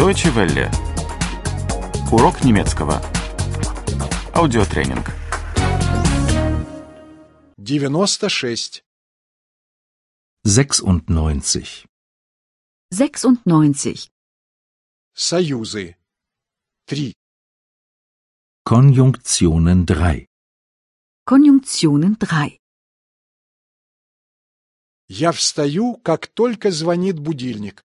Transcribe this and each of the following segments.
Deutsche Welle. Урок немецкого. Аудиотренинг. 96. 96. 96. Союзы. 3. Konjunktionen 3. Konjunktionen 3. Я встаю, как только звонит будильник.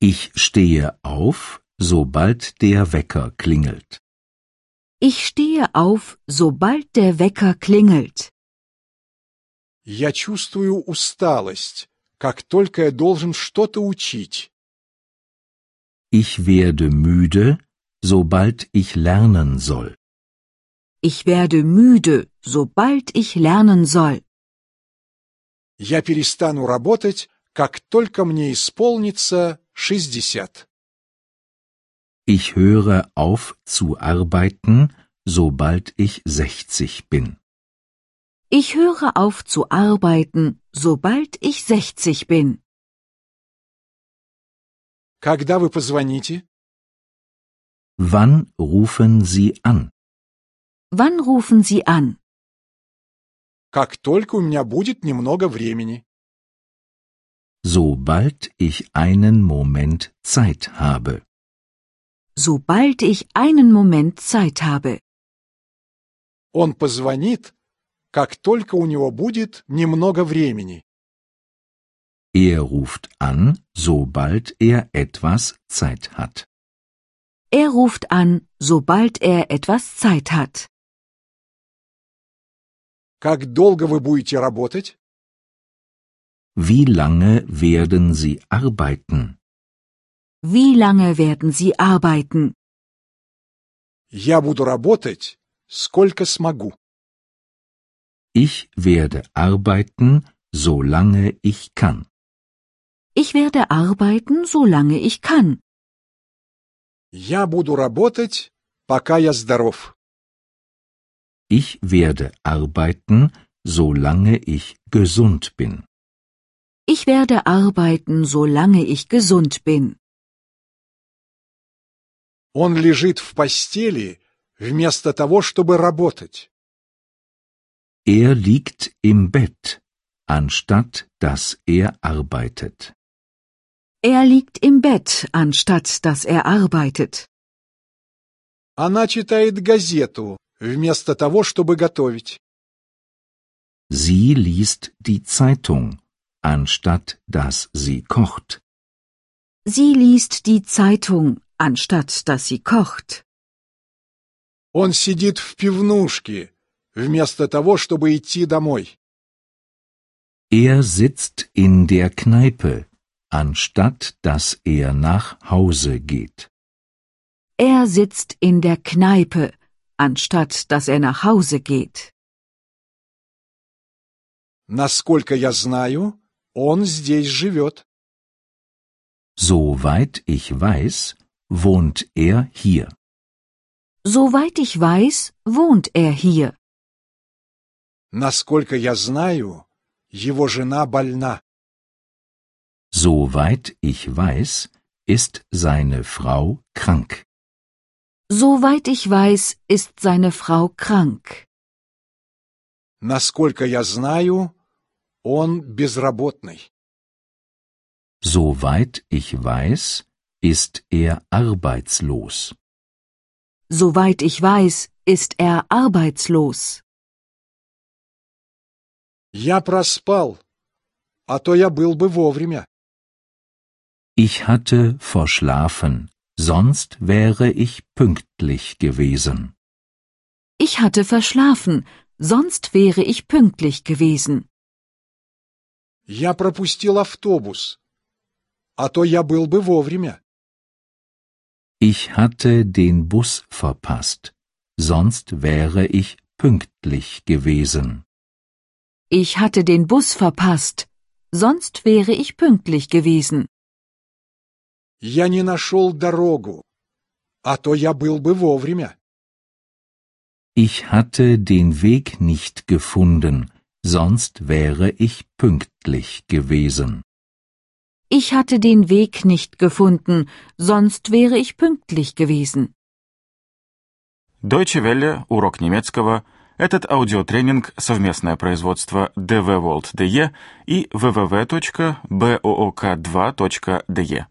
Ich stehe auf, sobald der Wecker klingelt. Ich stehe auf, sobald der Wecker klingelt. Я чувствую усталость, как только я должен что-то учить. Ich werde müde, sobald ich lernen soll. Ich werde müde, sobald ich lernen soll. Я перестану работать, как только мне исполнится 60. Ich höre auf zu arbeiten, sobald ich 60 bin. Ich höre auf zu arbeiten, sobald ich 60 bin. Когда вы позвоните? Wann rufen Sie an? Wann rufen Sie an? Как только у меня будет немного времени. Sobald ich einen Moment Zeit habe. Sobald ich einen Moment Zeit habe. Он позвонит, как только у него будет немного времени. Er ruft an, sobald er etwas Zeit hat. Er ruft an, sobald er etwas Zeit hat. Как долго вы будете работать? Wie lange werden Sie arbeiten? Wie lange werden Sie arbeiten? Я буду работать, сколько смогу. Ich werde arbeiten, solange ich kann. Ich werde arbeiten, solange ich kann. Я буду работать, пока я здоров. Ich werde arbeiten, solange ich gesund bin. Ich werde arbeiten, solange ich gesund bin. Он лежит в постели, вместо того, чтобы работать. Er liegt im Bett, anstatt dass er arbeitet. Er liegt im Bett, anstatt dass er arbeitet. Она читает газету, вместо того, чтобы готовить. Sie liest die Zeitung, anstatt dass sie kocht. Sie liest die Zeitung, anstatt dass sie kocht. Он сидит в пивнушке, вместо того, чтобы идти домой. Er sitzt in der Kneipe, anstatt dass er nach Hause geht. Er sitzt in der Kneipe, anstatt dass er nach Hause geht. Насколько я знаю, он здесь живет. Soweit ich weiß, wohnt er hier. Soweit ich weiß, wohnt er hier. Насколько я знаю, его жена больна. Soweit ich weiß, ist seine Frau krank. Soweit ich weiß, ist seine Frau krank. Насколько я знаю, он безработный. Soweit ich weiß, ist er arbeitslos. Soweit ich weiß, ist er arbeitslos. Я проспал, а то я был бы вовремя. Ich hatte verschlafen, sonst wäre ich pünktlich gewesen. Ich hatte verschlafen, sonst wäre ich pünktlich gewesen. Я пропустил автобус, а то я был бы вовремя. Ich hatte den Bus verpasst, sonst wäre ich pünktlich gewesen. Ich hatte den Bus verpasst, sonst wäre ich pünktlich gewesen. Я не нашел дорогу, а то я был бы вовремя. Ich hatte den Weg nicht gefunden, sonst wäre ich pünktlich gewesen. Ich hatte den Weg nicht gefunden, sonst wäre ich pünktlich gewesen. Deutsche Welle. Урок немецкого. Этот аудиотренинг – совместное производство DW World DE и www.book2.de.